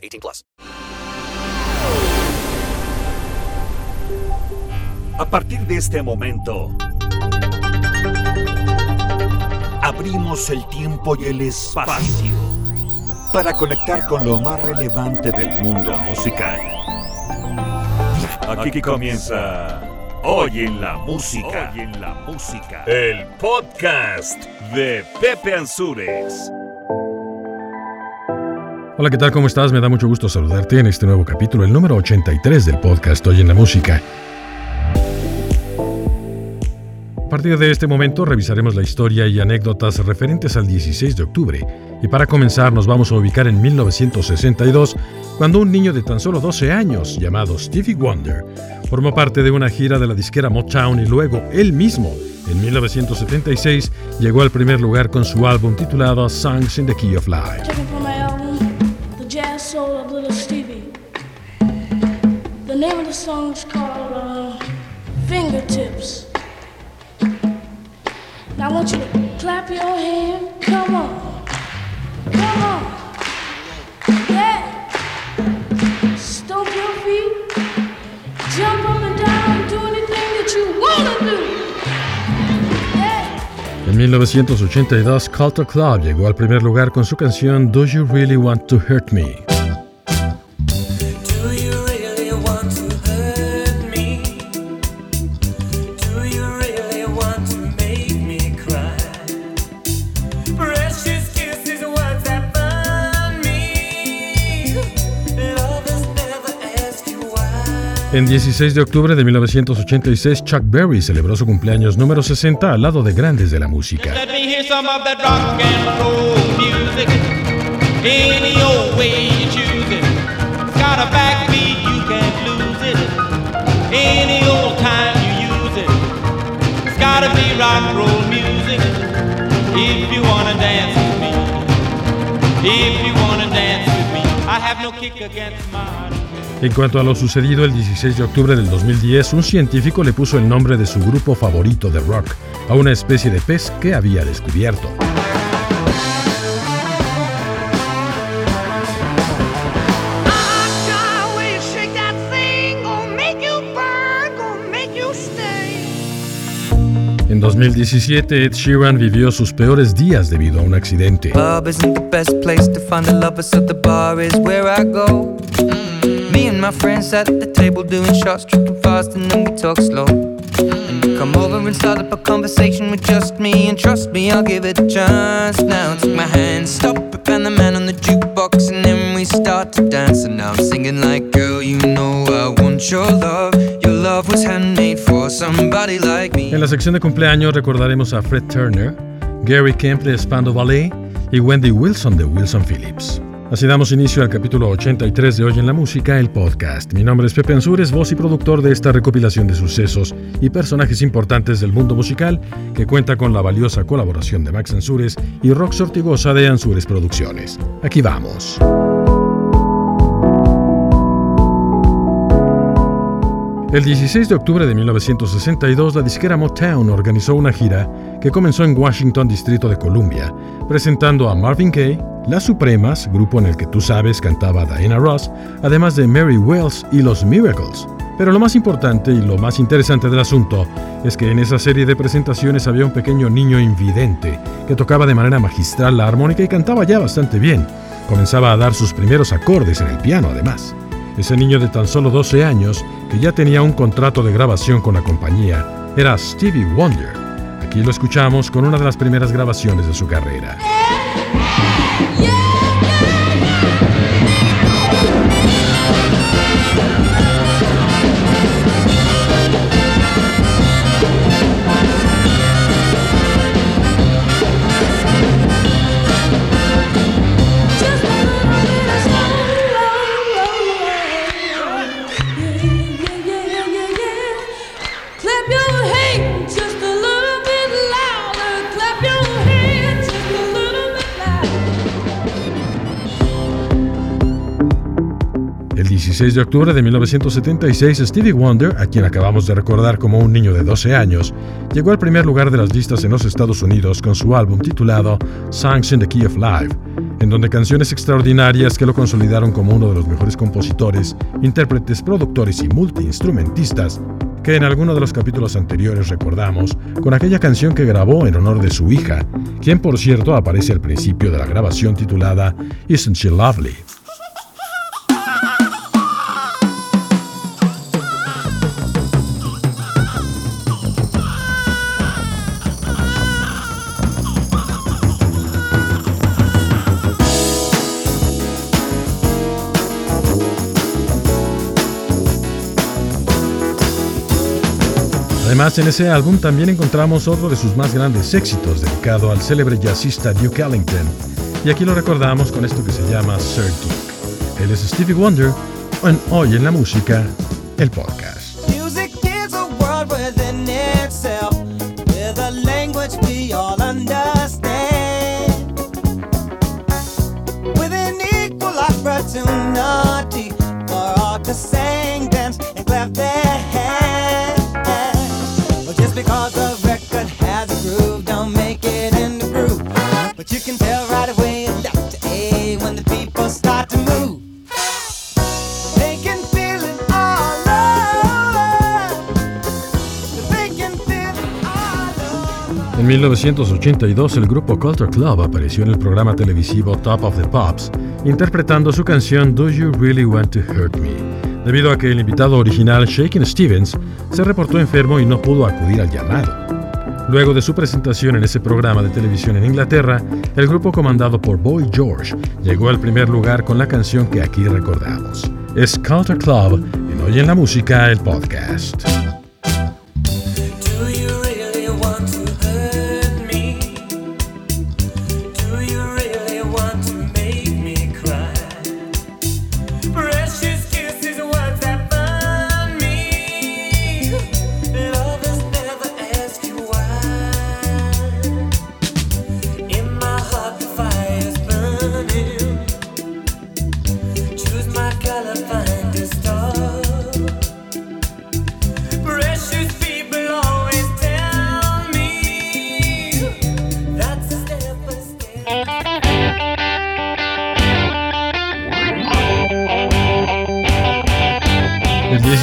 18 plus. A partir de este momento, abrimos el tiempo y el espacio para conectar con lo más relevante del mundo musical. Aquí comienza Hoy en la música. Hoy en la música. El podcast de Pepe Ansures. Hola, ¿qué tal? ¿Cómo estás? Me da mucho gusto saludarte en este nuevo capítulo, el número 83 del podcast Hoy en la Música. A partir de este momento revisaremos la historia y anécdotas referentes al 16 de octubre. Y para comenzar nos vamos a ubicar en 1962, cuando un niño de tan solo 12 años, llamado Stevie Wonder, formó parte de una gira de la disquera Motown y luego él mismo, en 1976, llegó al primer lugar con su álbum titulado Songs in the Key of Life. Soul of Little Stevie. The name of the song is called uh, Fingertips. Now I want you to clap your hand. Come on. Come on. Yeah. Stomp your feet. Jump up and down. Do anything that you want to do. En 1982, Culture Club llegó al primer lugar con su canción Do You Really Want to Hurt Me? En 16 de octubre de 1986, Chuck Berry celebró su cumpleaños número 60 al lado de grandes de la música. If you wanna dance with me. I have no kick against my. En cuanto a lo sucedido el 16 de octubre del 2010, un científico le puso el nombre de su grupo favorito de rock a una especie de pez que había descubierto. En 2017, Ed Sheeran vivió sus peores días debido a un accidente. My friends at the table doing shots, tripping fast, and then we talk slow. And you come over and start up a conversation with just me, and trust me, I'll give it a chance. Now take my hand, stop it, and the man on the jukebox, and then we start to dance. And now I'm singing like, girl, you know I want your love. Your love was handmade for somebody like me. En la sección de cumpleaños recordaremos a Fred Turner, Gary Kemp de Spando Ballet y Wendy Wilson de Wilson Phillips. Así damos inicio al capítulo 83 de Hoy en la Música, el podcast. Mi nombre es Pepe Ansures, voz y productor de esta recopilación de sucesos y personajes importantes del mundo musical que cuenta con la valiosa colaboración de Max Ansures y Rox Ortigosa de Ansures Producciones. Aquí vamos. El 16 de octubre de 1962, la disquera Motown organizó una gira que comenzó en Washington, Distrito de Columbia, presentando a Marvin Gaye, Las Supremas, grupo en el que tú sabes cantaba Diana Ross, además de Mary Wells y Los Miracles. Pero lo más importante y lo más interesante del asunto es que en esa serie de presentaciones había un pequeño niño invidente que tocaba de manera magistral la armónica y cantaba ya bastante bien. Comenzaba a dar sus primeros acordes en el piano, además. Ese niño de tan solo 12 años, que ya tenía un contrato de grabación con la compañía, era Stevie Wonder. Aquí lo escuchamos con una de las primeras grabaciones de su carrera. 16 de octubre de 1976, Stevie Wonder, a quien acabamos de recordar como un niño de 12 años, llegó al primer lugar de las listas en los Estados Unidos con su álbum titulado Songs in the Key of Life, en donde canciones extraordinarias que lo consolidaron como uno de los mejores compositores, intérpretes, productores y multiinstrumentistas que en alguno de los capítulos anteriores recordamos con aquella canción que grabó en honor de su hija, quien por cierto aparece al principio de la grabación titulada Isn't She Lovely? Además, en ese álbum también encontramos otro de sus más grandes éxitos, dedicado al célebre jazzista Duke Ellington. Y aquí lo recordamos con esto que se llama Sir Duke. Él es Stevie Wonder, en Hoy en la Música, el podcast. En 1982, el grupo Culture Club apareció en el programa televisivo Top of the Pops, interpretando su canción Do You Really Want to Hurt Me, debido a que el invitado original, Shakin' Stevens, se reportó enfermo y no pudo acudir al llamado. Luego de su presentación en ese programa de televisión en Inglaterra, el grupo comandado por Boy George llegó al primer lugar con la canción que aquí recordamos. Es Culture Club en Hoy en la Música, el podcast.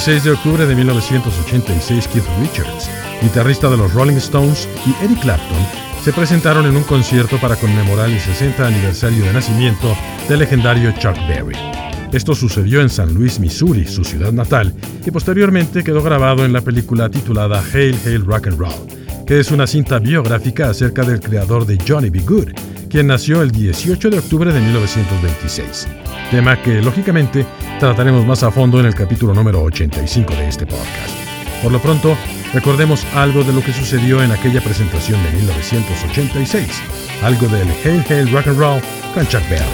16 de octubre de 1986, Keith Richards, guitarrista de los Rolling Stones, y Eric Clapton se presentaron en un concierto para conmemorar el 60 aniversario de nacimiento del legendario Chuck Berry. Esto sucedió en San Luis, Missouri, su ciudad natal, y posteriormente quedó grabado en la película titulada Hail Hail Rock and Roll, que es una cinta biográfica acerca del creador de Johnny B. Good, quien nació el 18 de octubre de 1926. Tema que, lógicamente, trataremos más a fondo en el capítulo número 85 de este podcast. Por lo pronto, recordemos algo de lo que sucedió en aquella presentación de 1986, algo del Hail Hail Rock and Roll con Chuck Berry.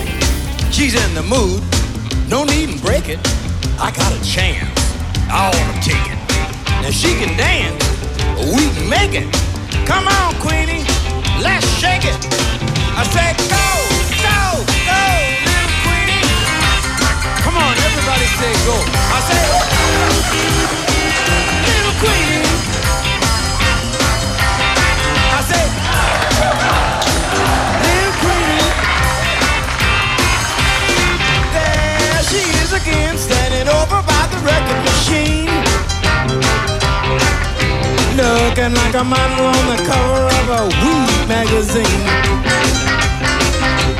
She's in the mood, no need and break it. I got a chance, I wanna take it. Now she can dance, we can make it. Come on, Queenie, let's shake it. Like a model on the cover of a Weed magazine.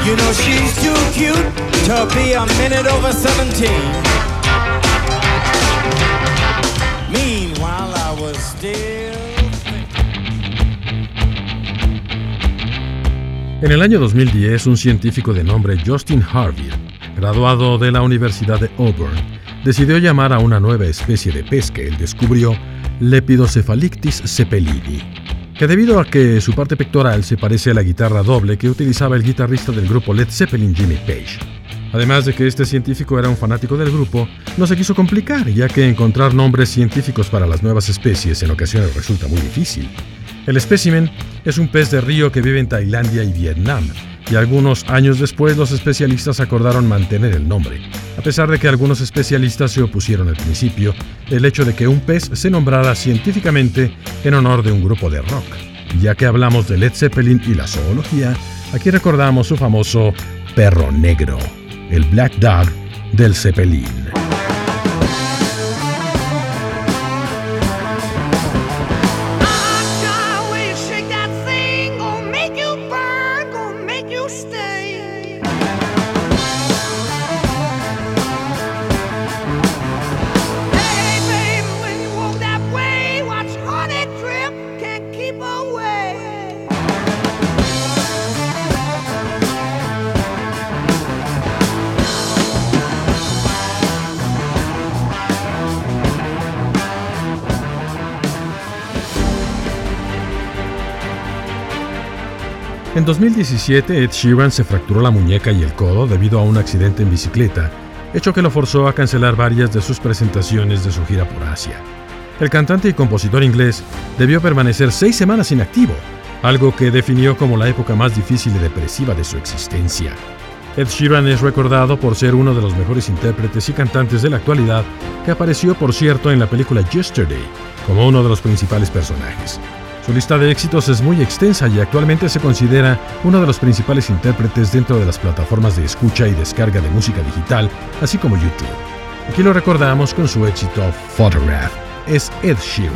You know she's too cute to be a minute over 17. Meanwhile, I was still. En el año 2010, un científico de nombre Justin Harvey, graduado de la Universidad de Auburn, decidió llamar a una nueva especie de pez que él descubrió Lepidocephalictis cepelini, que debido a que su parte pectoral se parece a la guitarra doble que utilizaba el guitarrista del grupo Led Zeppelin Jimmy Page. Además de que este científico era un fanático del grupo, no se quiso complicar, ya que encontrar nombres científicos para las nuevas especies en ocasiones resulta muy difícil. El espécimen es un pez de río que vive en Tailandia y Vietnam, y algunos años después los especialistas acordaron mantener el nombre. a pesar de que algunos especialistas se opusieron al principio el hecho de que un pez se nombrara científicamente en honor de un grupo de rock. Ya que hablamos de Led Zeppelin y la zoología, aquí recordamos su famoso perro negro, el Black Dog del Zeppelin. En 2017, Ed Sheeran se fracturó la muñeca y el codo debido a un accidente en bicicleta, hecho que lo forzó a cancelar varias de sus presentaciones de su gira por Asia. El cantante y compositor inglés debió permanecer seis semanas inactivo, algo que definió como la época más difícil y depresiva de su existencia. Ed Sheeran es recordado por ser uno de los mejores intérpretes y cantantes de la actualidad, que apareció, por cierto, en la película Yesterday, como uno de los principales personajes. Su lista de éxitos es muy extensa y actualmente se considera uno de los principales intérpretes dentro de las plataformas de escucha y descarga de música digital, así como YouTube. Aquí lo recordamos con su éxito Photograph. Es Ed Sheeran.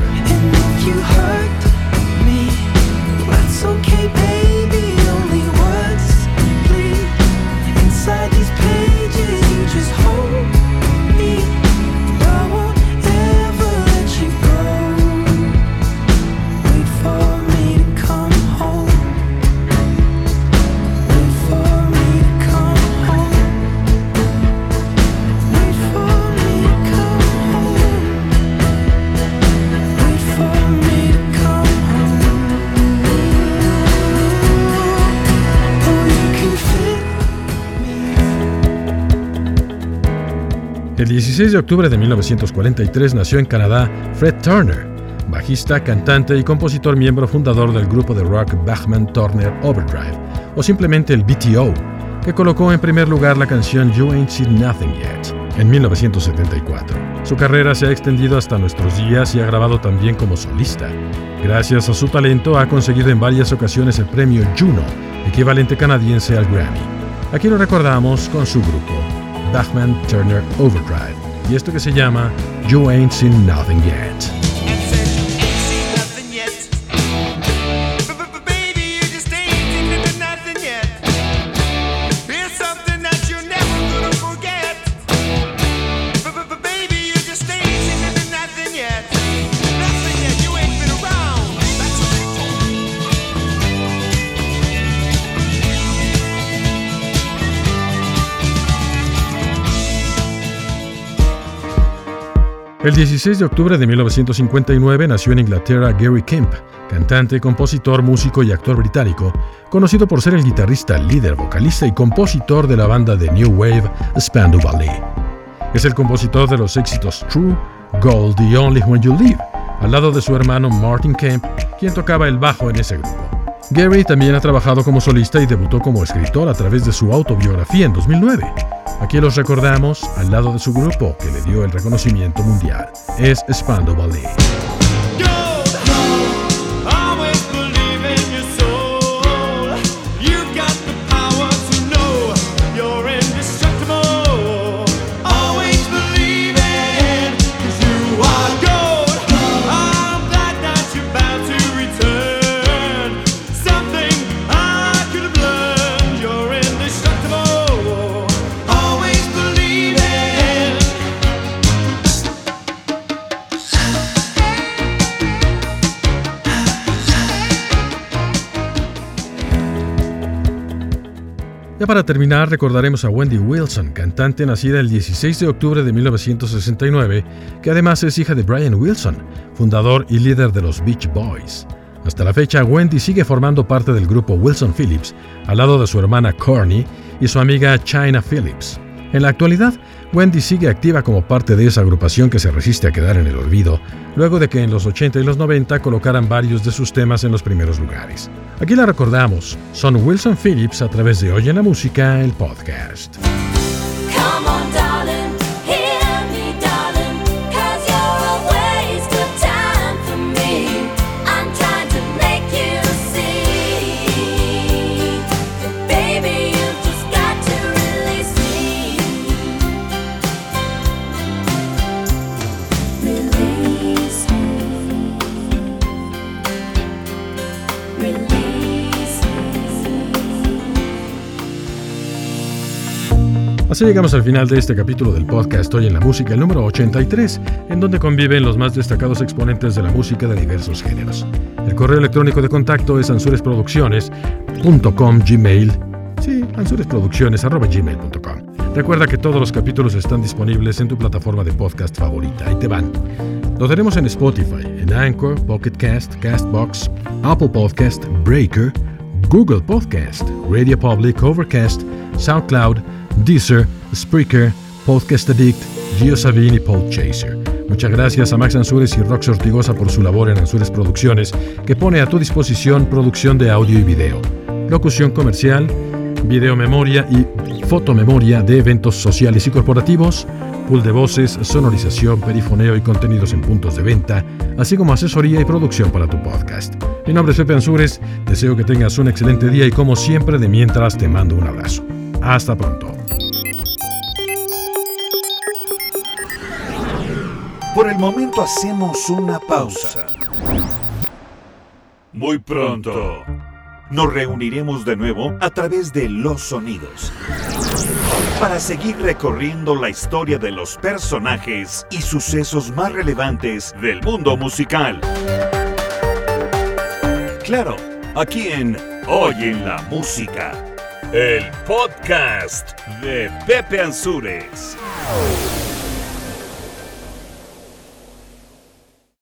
16 de octubre de 1943 nació en Canadá Fred Turner, bajista, cantante y compositor miembro fundador del grupo de rock Bachman Turner Overdrive, o simplemente el BTO, que colocó en primer lugar la canción You Ain't Seen Nothing Yet en 1974. Su carrera se ha extendido hasta nuestros días y ha grabado también como solista. Gracias a su talento ha conseguido en varias ocasiones el premio Juno, equivalente canadiense al Grammy. Aquí lo recordamos con su grupo, Bachman Turner Overdrive, y esto que se llama You Ain't Seen Nothing Yet. El 16 de octubre de 1959 nació en Inglaterra Gary Kemp, cantante, compositor, músico y actor británico, conocido por ser el guitarrista, líder, vocalista y compositor de la banda de New Wave Spandau Ballet. Es el compositor de los éxitos True, Gold y Only When You Live, al lado de su hermano Martin Kemp, quien tocaba el bajo en ese grupo. Gary también ha trabajado como solista y debutó como escritor a través de su autobiografía en 2009. Aquí los recordamos al lado de su grupo que le dio el reconocimiento mundial. Es Spandau Ballet. Para terminar, recordaremos a Wendy Wilson, cantante nacida el 16 de octubre de 1969, que además es hija de Brian Wilson, fundador y líder de los Beach Boys. Hasta la fecha, Wendy sigue formando parte del grupo Wilson Phillips, al lado de su hermana Corny y su amiga China Phillips. En la actualidad, Wendy sigue activa como parte de esa agrupación que se resiste a quedar en el olvido, luego de que en los 80 y los 90 colocaran varios de sus temas en los primeros lugares. Aquí la recordamos, son Wilson Phillips a través de Oye la Música, el podcast. Llegamos al final de este capítulo del podcast Hoy en la Música, el número 83, en donde conviven los más destacados exponentes de la música de diversos géneros. El correo electrónico de contacto es ansuresproducciones.com gmail. Sí, ansuresproducciones.gmail.com. Recuerda que todos los capítulos están disponibles en tu plataforma de podcast favorita. Ahí te van. Lo tenemos en Spotify, en Anchor, Pocket Cast, Castbox, Apple Podcast, Breaker, Google Podcast, Radio Public, Overcast, SoundCloud, Deezer, Spreaker, Podcast Addict, GeoSavin y Podchaser. Muchas gracias a Max Ansures y Rox Ortigosa por su labor en Ansures Producciones, que pone a tu disposición producción de audio y video, locución comercial, video memoria y fotomemoria de eventos sociales y corporativos, pool de voces, sonorización, perifoneo y contenidos en puntos de venta, así como asesoría y producción para tu podcast. Mi nombre es Pepe Ansures, deseo que tengas un excelente día y como siempre de mientras te mando un abrazo. Hasta pronto. Por el momento hacemos una pausa. Muy pronto nos reuniremos de nuevo a través de los sonidos para seguir recorriendo la historia de los personajes y sucesos más relevantes del mundo musical. Claro, aquí en Hoy en la Música, el podcast de Pepe Ansures.